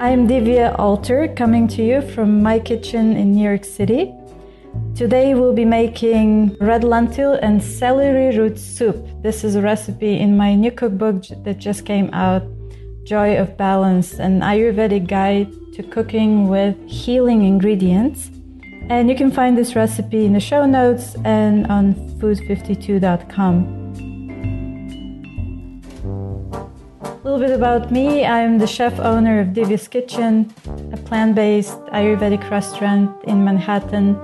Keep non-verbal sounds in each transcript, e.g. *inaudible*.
I'm Divya Alter coming to you from my kitchen in New York City. Today we'll be making red lentil and celery root soup. This is a recipe in my new cookbook that just came out, Joy of Balance, an Ayurvedic guide to cooking with healing ingredients. And you can find this recipe in the show notes and on food52.com. little bit about me I'm the chef owner of Divya's Kitchen, a plant based Ayurvedic restaurant in Manhattan.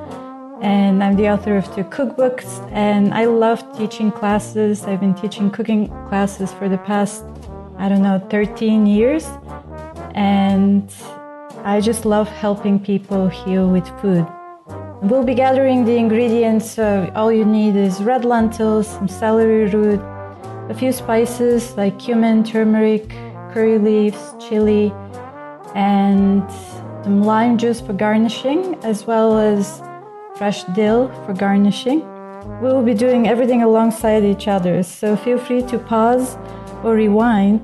And I'm the author of two cookbooks, and I love teaching classes. I've been teaching cooking classes for the past, I don't know, 13 years. And I just love helping people heal with food. We'll be gathering the ingredients. So all you need is red lentils, some celery root, a few spices like cumin, turmeric, curry leaves, chili, and some lime juice for garnishing, as well as fresh dill for garnishing. We will be doing everything alongside each other, so feel free to pause or rewind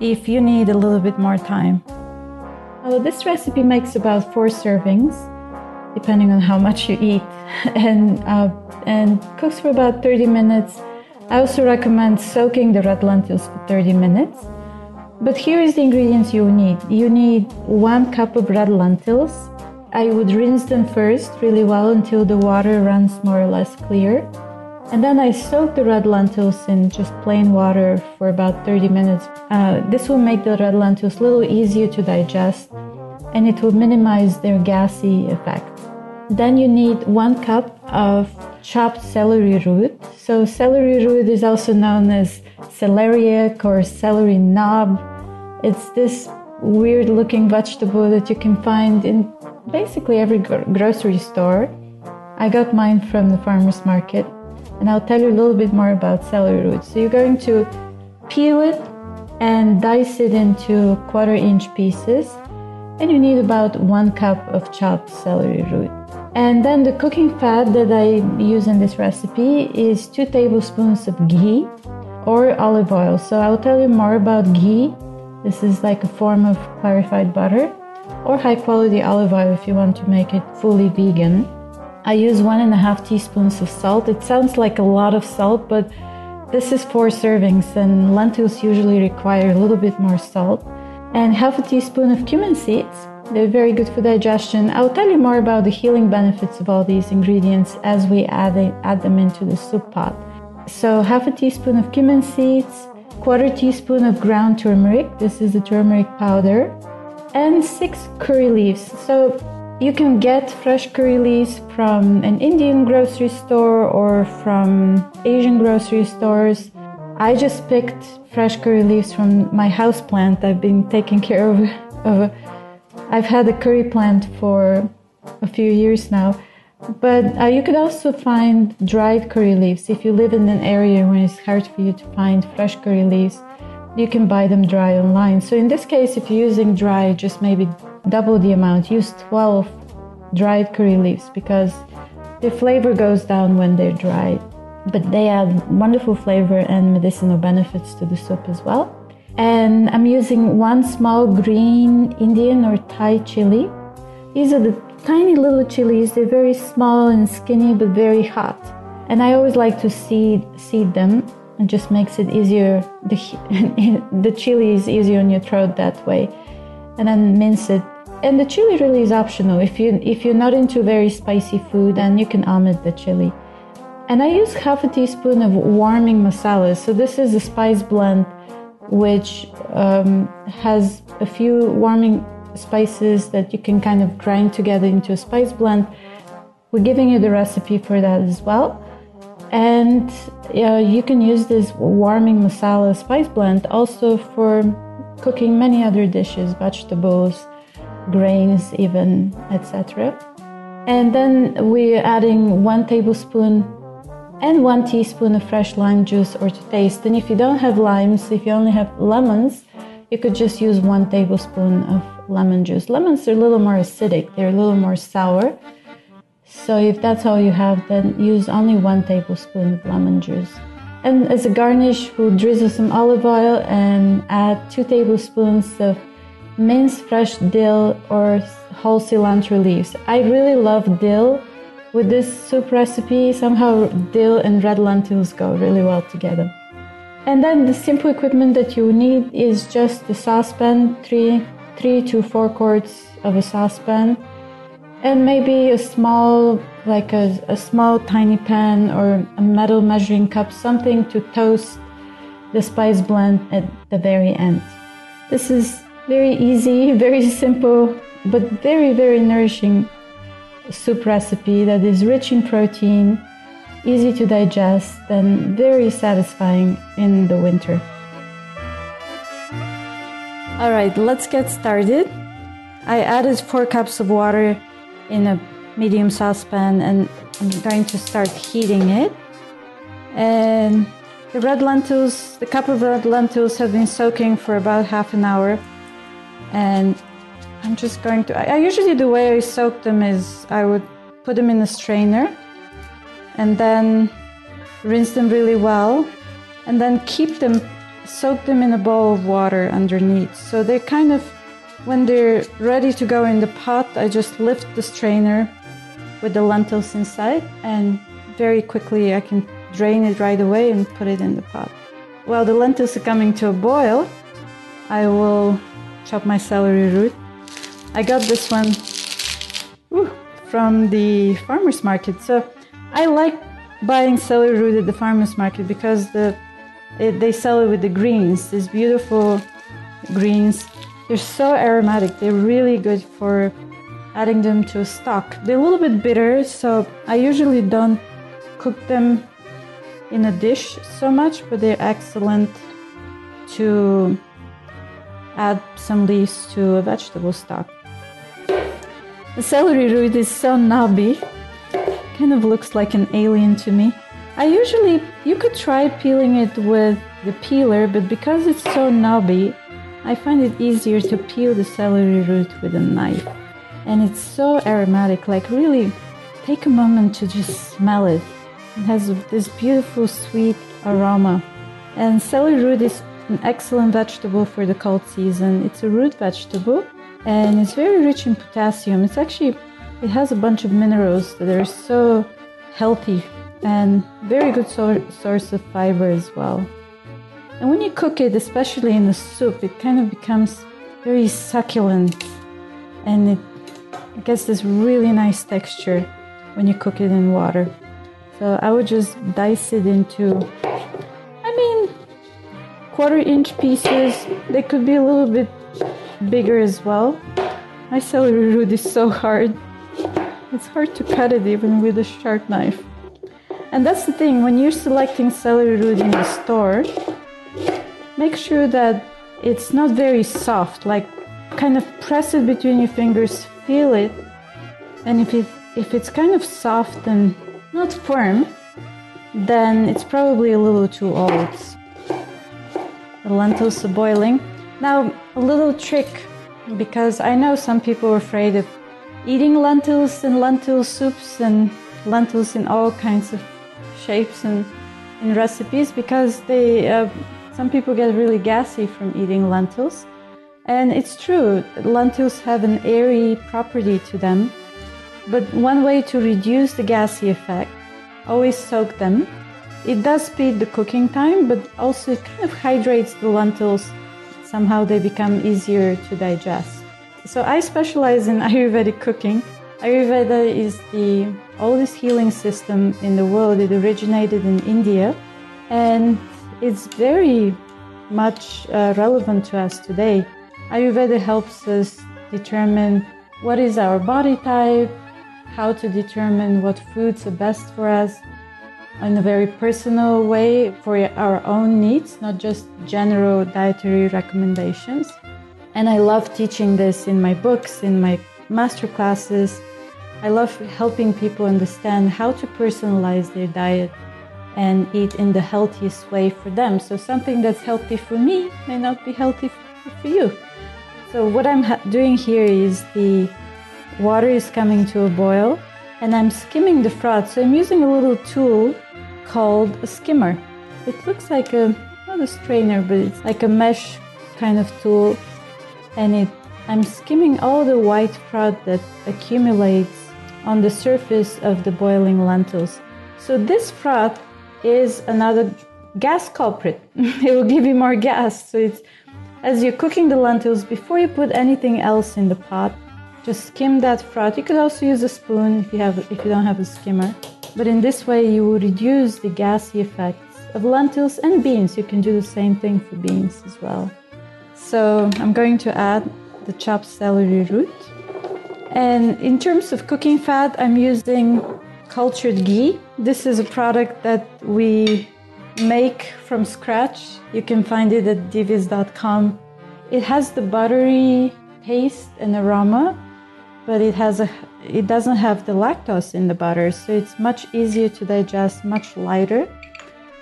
if you need a little bit more time. Oh, this recipe makes about four servings, depending on how much you eat, *laughs* and, uh, and cooks for about 30 minutes I also recommend soaking the red lentils for 30 minutes. But here is the ingredients you need. You need one cup of red lentils. I would rinse them first really well until the water runs more or less clear. And then I soak the red lentils in just plain water for about 30 minutes. Uh, this will make the red lentils a little easier to digest and it will minimize their gassy effect. Then you need one cup of chopped celery root. So, celery root is also known as celeriac or celery knob. It's this weird looking vegetable that you can find in basically every grocery store. I got mine from the farmer's market, and I'll tell you a little bit more about celery root. So, you're going to peel it and dice it into quarter inch pieces, and you need about one cup of chopped celery root. And then the cooking fat that I use in this recipe is two tablespoons of ghee or olive oil. So I'll tell you more about ghee. This is like a form of clarified butter or high quality olive oil if you want to make it fully vegan. I use one and a half teaspoons of salt. It sounds like a lot of salt, but this is four servings, and lentils usually require a little bit more salt. And half a teaspoon of cumin seeds they're very good for digestion. I'll tell you more about the healing benefits of all these ingredients as we add, it, add them into the soup pot. So, half a teaspoon of cumin seeds, quarter teaspoon of ground turmeric. This is the turmeric powder, and six curry leaves. So, you can get fresh curry leaves from an Indian grocery store or from Asian grocery stores. I just picked fresh curry leaves from my house plant. I've been taking care of, of I've had a curry plant for a few years now. But uh, you could also find dried curry leaves. If you live in an area where it's hard for you to find fresh curry leaves, you can buy them dry online. So in this case, if you're using dry, just maybe double the amount. Use 12 dried curry leaves because the flavor goes down when they're dried. But they add wonderful flavor and medicinal benefits to the soup as well. And I'm using one small green Indian or Thai chili. These are the tiny little chilies. They're very small and skinny, but very hot. And I always like to seed seed them. It just makes it easier. The, *laughs* the chili is easier on your throat that way. And then mince it and the chili really is optional. If you if you're not into very spicy food, then you can omit the chili. And I use half a teaspoon of warming masala. So this is a spice blend which um, has a few warming spices that you can kind of grind together into a spice blend. We're giving you the recipe for that as well. And uh, you can use this warming masala spice blend also for cooking many other dishes, vegetables, grains, even, etc. And then we're adding one tablespoon and one teaspoon of fresh lime juice or to taste. And if you don't have limes, if you only have lemons, you could just use one tablespoon of lemon juice. Lemons are a little more acidic, they're a little more sour. So if that's all you have, then use only one tablespoon of lemon juice. And as a garnish, we'll drizzle some olive oil and add two tablespoons of minced fresh dill or whole cilantro leaves. I really love dill with this soup recipe, somehow dill and red lentils go really well together. And then the simple equipment that you need is just the saucepan, three, three to four quarts of a saucepan, and maybe a small, like a, a small tiny pan or a metal measuring cup, something to toast the spice blend at the very end. This is very easy, *laughs* very simple, but very, very nourishing soup recipe that is rich in protein, easy to digest, and very satisfying in the winter. All right, let's get started. I added four cups of water in a medium saucepan and I'm going to start heating it. And the red lentils, the cup of red lentils have been soaking for about half an hour. And I'm just going to, I, usually the way I soak them is I would put them in a strainer and then rinse them really well and then keep them, soak them in a bowl of water underneath. So they're kind of, when they're ready to go in the pot, I just lift the strainer with the lentils inside and very quickly I can drain it right away and put it in the pot. While the lentils are coming to a boil, I will chop my celery root I got this one from the farmer's market. So I like buying celery root at the farmer's market because the it, they sell it with the greens, these beautiful greens. They're so aromatic. They're really good for adding them to a stock. They're a little bit bitter, so I usually don't cook them in a dish so much, but they're excellent to add some leaves to a vegetable stock. The celery root is so knobby, kind of looks like an alien to me. I usually, you could try peeling it with the peeler, but because it's so knobby, I find it easier to peel the celery root with a knife. And it's so aromatic, like really take a moment to just smell it. It has this beautiful sweet aroma. And celery root is an excellent vegetable for the cold season. It's a root vegetable and it's very rich in potassium. It's actually it has a bunch of minerals that are so healthy and very good so- source of fiber as well. And when you cook it, especially in the soup, it kind of becomes very succulent and it, it gets this really nice texture when you cook it in water. So I would just dice it into, I mean, quarter inch pieces. They could be a little bit bigger as well. My celery root is so hard. It's hard to cut it even with a sharp knife. And that's the thing, when you're selecting celery root in the store, make sure that it's not very soft, like kind of press it between your fingers, feel it. And if it if it's kind of soft and not firm, then it's probably a little too old. The lentils are boiling. Now, a little trick because I know some people are afraid of eating lentils and lentil soups and lentils in all kinds of shapes and in recipes because they uh, some people get really gassy from eating lentils. And it's true, lentils have an airy property to them. But one way to reduce the gassy effect, always soak them. It does speed the cooking time, but also it kind of hydrates the lentils somehow they become easier to digest. So I specialize in *laughs* Ayurvedic cooking. Ayurveda is the oldest healing system in the world. It originated in India and it's very much uh, relevant to us today. Ayurveda helps us determine what is our body type, how to determine what foods are best for us in a very personal way for our own needs, not just general dietary recommendations. And I love teaching this in my books, in my master classes. I love helping people understand how to personalize their diet and eat in the healthiest way for them. So, something that's healthy for me may not be healthy for you. So, what I'm doing here is the water is coming to a boil and I'm skimming the froth. So, I'm using a little tool called a skimmer. It looks like a, not a strainer, but it's like a mesh kind of tool and it I'm skimming all the white froth that accumulates on the surface of the boiling lentils. So this froth is another gas culprit. *laughs* it will give you more gas. So it's as you're cooking the lentils before you put anything else in the pot, just skim that froth. You could also use a spoon if you have if you don't have a skimmer. But in this way you will reduce the gassy effects of lentils and beans. You can do the same thing for beans as well. So I'm going to add the chopped celery root. And in terms of cooking fat, I'm using cultured ghee. This is a product that we make from scratch. You can find it at divyas.com. It has the buttery taste and aroma, but it has a it doesn't have the lactose in the butter, so it's much easier to digest, much lighter.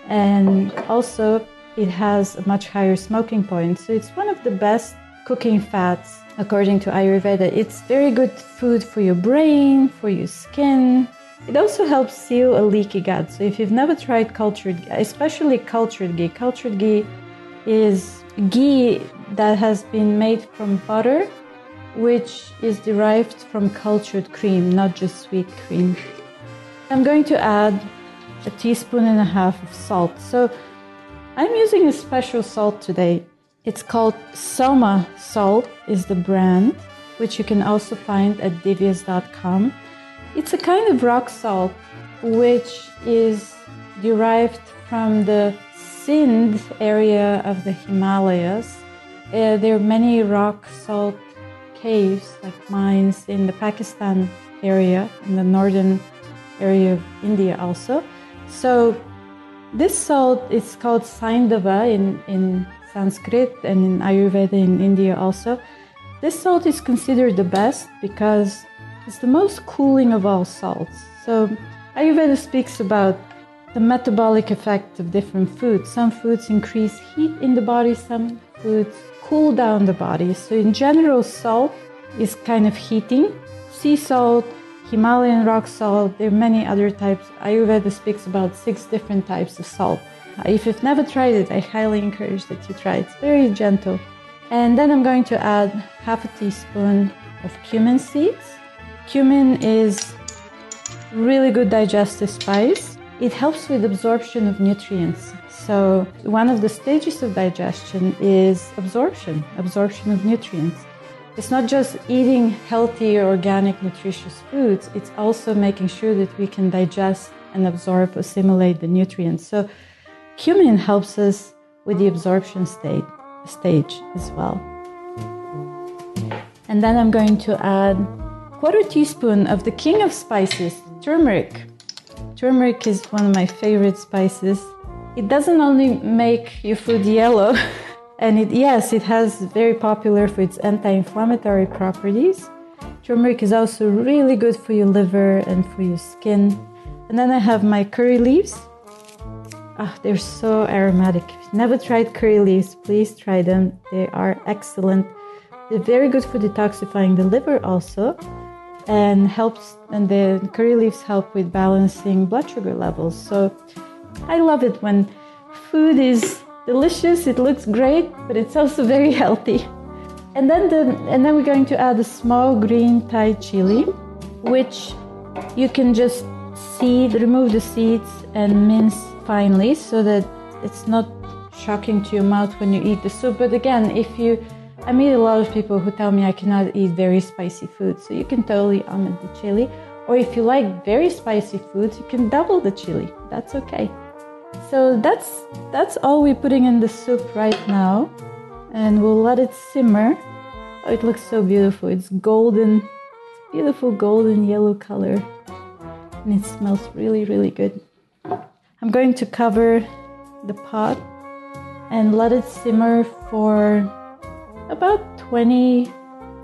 And also it has a much higher smoking point. So it's one of the best cooking fats according to Ayurveda. It's very good food for your brain, for your skin. It also helps seal a leaky gut. So if you've never tried cultured, especially cultured ghee, cultured ghee is ghee that has been made from butter, which is derived from cultured cream, not just sweet cream. I'm going to add a teaspoon and a half of salt. So I'm using a special salt today. It's called Soma Salt is the brand, which you can also find at divyas.com. It's a kind of rock salt which is derived from the Sindh area of the Himalayas. Uh, there are many rock salt caves, like mines, in the Pakistan area, in the northern area of India also. So this salt is called Saindava in, in Sanskrit and in Ayurveda in India also. This salt is considered the best because it's the most cooling of all salts. So Ayurveda speaks about the metabolic effect of different foods. Some foods increase heat in the body, some foods cool down the body. So in general, salt is kind of heating. Sea salt Himalayan rock salt. There are many other types. Ayurveda speaks about six different types of salt. Uh, if you've never tried it, I highly encourage that you try it. It's very gentle. And then I'm going to add half a teaspoon of cumin seeds. Cumin is really good digestive spice. It helps with absorption of nutrients. So one of the stages of digestion is absorption, absorption of nutrients. It's not just eating healthy, organic, nutritious foods, it's also making sure that we can digest and absorb, assimilate the nutrients. So, cumin helps us with the absorption state, stage as well. And then I'm going to add quarter teaspoon of the king of spices, turmeric. Turmeric is one of my favorite spices. It doesn't only make your food yellow, *laughs* And it, yes, it has very popular for its anti-inflammatory properties. Turmeric is also really good for your liver and for your skin. And then I have my curry leaves. Ah, they're so aromatic. If you've never tried curry leaves, please try them. They are excellent. They're very good for detoxifying the liver also and helps and the curry leaves help with balancing blood sugar levels. So I love it when food is delicious, it looks great, but it's also very *laughs* healthy. And then the and then we're going to add a small green Thai chili, which you can just seed, remove the seeds and mince finely so that it's not shocking to your mouth when you eat the soup. But again, if you I meet a lot of people who tell me I cannot eat very spicy food, so you can totally omit the chili. Or if you like very spicy foods, you can double the chili. That's okay. So that's that's all we're putting in the soup right now, and we'll let it simmer. Oh, it looks so beautiful. It's golden, beautiful golden yellow color, and it smells really really good. I'm going to cover the pot and let it simmer for about 20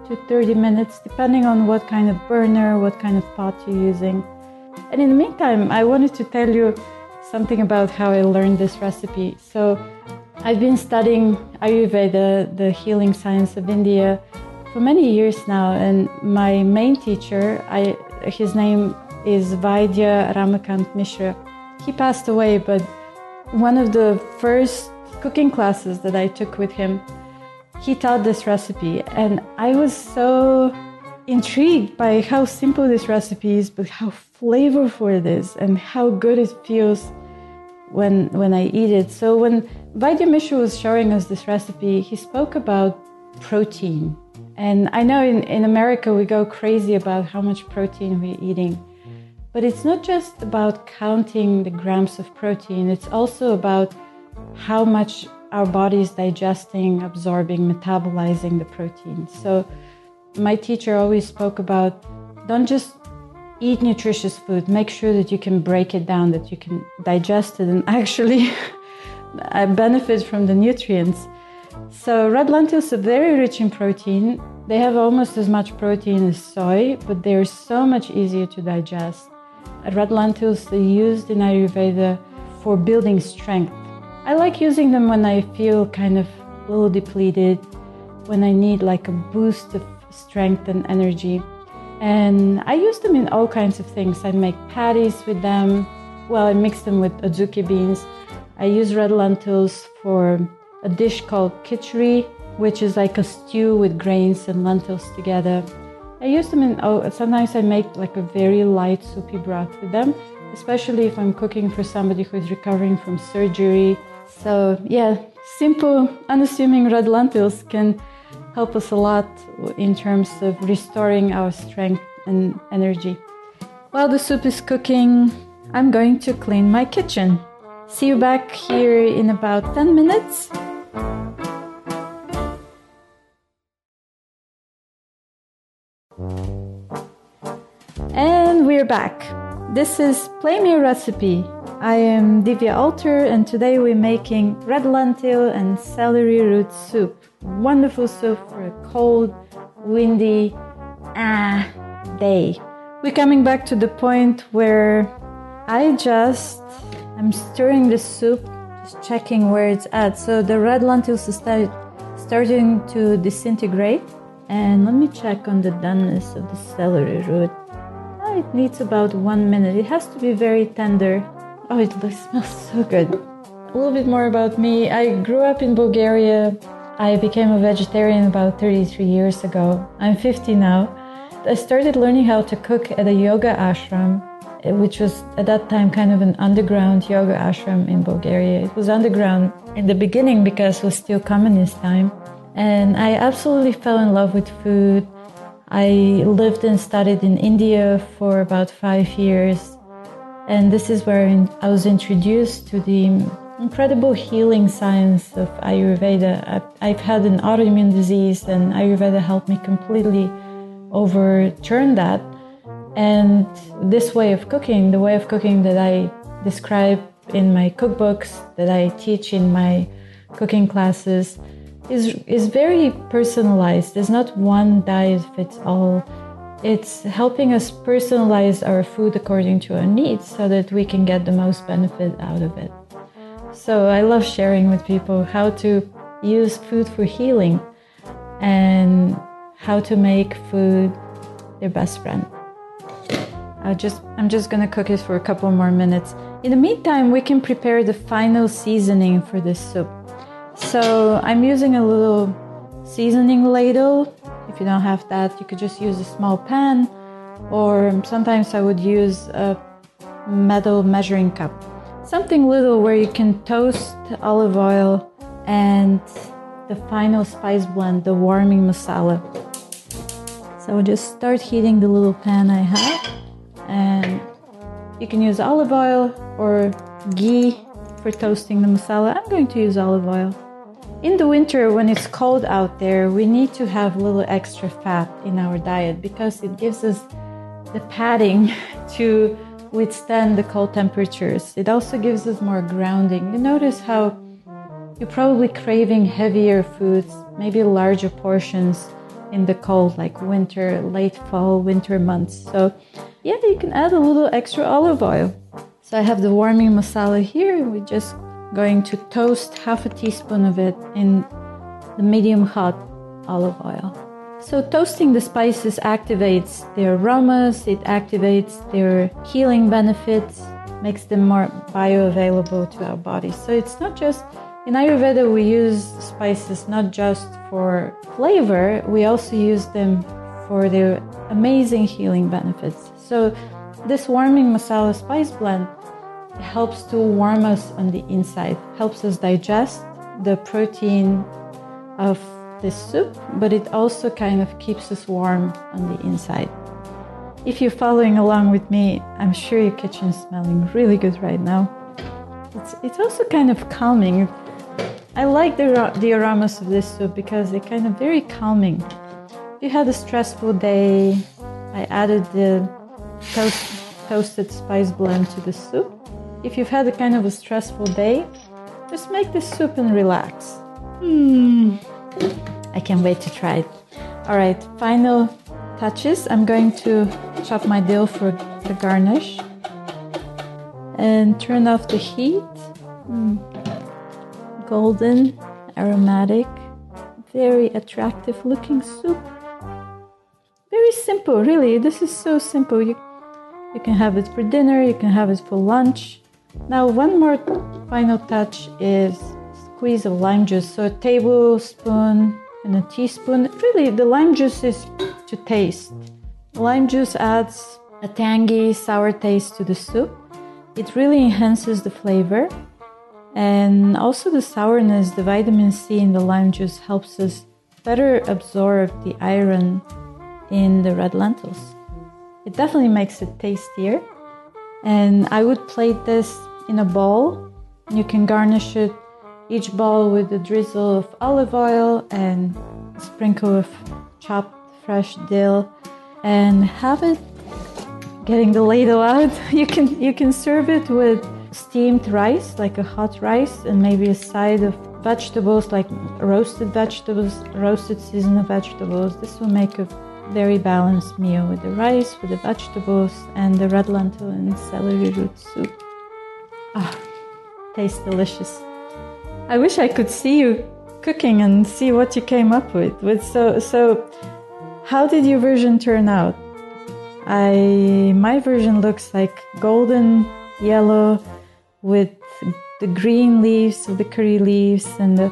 to 30 minutes, depending on what kind of burner, what kind of pot you're using. And in the meantime, I wanted to tell you something about how I learned this recipe. So, I've been studying Ayurveda, the healing science of India, for many years now, and my main teacher, I, his name is Vaidya Ramakant Mishra. He passed away, but one of the first cooking classes that I took with him, he taught this recipe, and I was so intrigued by how simple this recipe is, but how flavorful it is, and how good it feels when when I eat it. So when Vaidya Mishra was showing us this recipe, he spoke about protein. And I know in, in America we go crazy about how much protein we're eating. But it's not just about counting the grams of protein, it's also about how much our body is digesting, absorbing, metabolizing the protein. So, my teacher always spoke about don't just eat nutritious food, make sure that you can break it down, that you can digest it, and *laughs* actually uh, benefit from the nutrients. So, red lentils are very rich in protein. They have almost as much protein as soy, but they're so much easier to digest. Red lentils are used in Ayurveda for building strength I like using them when I feel kind of a little depleted, when I need like a boost of strength and energy. And I use them in all kinds of things. I make patties with them. Well, I mix them with adzuki beans. I use red lentils for a dish called khichdi, which is like a stew with grains and lentils together. I use them in, oh, sometimes I make like a very light soupy broth with them, especially if I'm cooking for somebody who is recovering from surgery so, yeah, simple, unassuming red lentils can help us a lot in terms of restoring our strength and energy. While the soup is cooking, I'm going to clean my kitchen. See you back here in about 10 minutes. And we're back. This is Play Me a Recipe, I am Divya Alter, and today we're making red lentil and celery root soup. Wonderful soup for a cold, windy ah day. We're coming back to the point where I just I'm stirring the soup, just checking where it's at. So the red lentils start starting to disintegrate, and let me check on the doneness of the celery root. Oh, it needs about one minute. It has to be very tender Oh, it smells so good. A little bit more about me. I grew up in Bulgaria. I became a vegetarian about 33 years ago. I'm 50 now. I started learning how to cook at a yoga ashram, which was at that time kind of an underground yoga ashram in Bulgaria. It was underground in the beginning because it was still communist time. And I absolutely fell in love with food. I lived and studied in India for about five years and this is where I was introduced to the incredible healing science of Ayurveda. I've had an autoimmune disease, and Ayurveda helped me completely overturn that. And this way of cooking, the way of cooking that I describe in my cookbooks, that I teach in my cooking classes, is, is very personalized. There's not one diet fits all it's helping us personalize our food according to our needs so that we can get the most benefit out of it. So I love sharing with people how to use food for healing and how to make food their best friend. I just I'm just gonna cook it for a couple more minutes. In the meantime, we can prepare the final seasoning for this soup. So I'm using a little seasoning ladle if you don't have that, you could just use a small pan, or sometimes I would use a metal measuring cup. Something little where you can toast olive oil and the final spice blend, the warming masala. So just start heating the little pan I have and you can use olive oil or ghee for toasting the masala. I'm going to use olive oil. In the winter, when it's cold out there, we need to have a little extra fat in our diet because it gives us the padding *laughs* to withstand the cold temperatures. It also gives us more grounding. You notice how you're probably craving heavier foods, maybe larger portions in the cold, like winter, late fall, winter months. So, yeah, you can add a little extra olive oil. So, I have the warming masala here. And We're just going to toast half a teaspoon of it in the medium hot olive oil. So, toasting the spices activates their aromas, it activates their healing benefits, makes them more bioavailable to our bodies. So, it's not just in Ayurveda, we use spices not just for flavor, we also use them for their amazing healing benefits. So, this warming masala spice blend helps to warm us on the inside, helps us digest the protein of this soup, but it also kind of keeps us warm on the inside. If you're following along with me, I'm sure your kitchen is smelling really good right now. It's, it's also kind of calming. I like the, the aromas of this soup because they're kind of very calming. If you had a stressful day, I added the toast, toasted spice blend to the soup. If you've had a kind of a stressful day, just make this soup and relax. Hmm. I can't wait to try it. All right, final touches. I'm going to chop my dill for the garnish and turn off the heat. Mm. Golden, aromatic, very attractive looking soup. Very simple, really. This is so simple. You, you can have it for dinner, you can have it for lunch. Now, one more final touch is squeeze of lime juice. So, a tablespoon and a teaspoon. Really, the lime juice is to taste. Lime juice adds a tangy, sour taste to the soup. It really enhances the flavor. And also, the sourness, the vitamin C in the lime juice helps us better absorb the iron in the red lentils. It definitely makes it tastier. And I would plate this in a bowl. You can garnish it each bowl with a drizzle of olive oil and a sprinkle of chopped fresh dill and have it getting the ladle out *laughs* you can you can serve it with steamed rice like a hot rice and maybe a side of vegetables like roasted vegetables roasted seasonal vegetables this will make a very balanced meal with the rice with the vegetables and the red lentil and celery root soup ah tastes delicious I wish I could see you cooking and see what you came up with. With so so, how did your version turn out? I my version looks like golden yellow with the green leaves of the curry leaves and the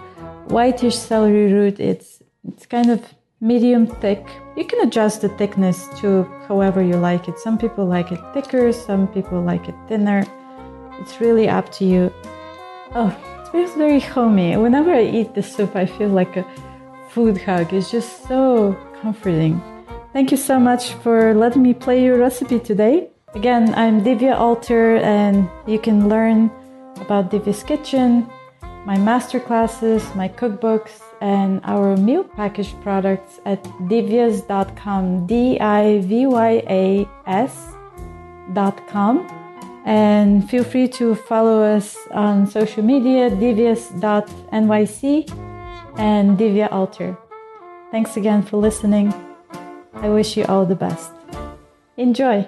whitish celery root. It's it's kind of medium thick. You can adjust the thickness to however you like it. Some people like it thicker, some people like it thinner. It's really up to you. Oh, it feels very homey. Whenever I eat the soup, I feel like a food hug. It's just so comforting. Thank you so much for letting me play your recipe today. Again, I'm Divya Alter, and you can learn about Divya's Kitchen, my masterclasses, my cookbooks, and our meal package products at divyas.com. D I V Y A S.com. And feel free to follow us on social media, divyas.nyc and Divya Alter. Thanks again for listening. I wish you all the best. Enjoy!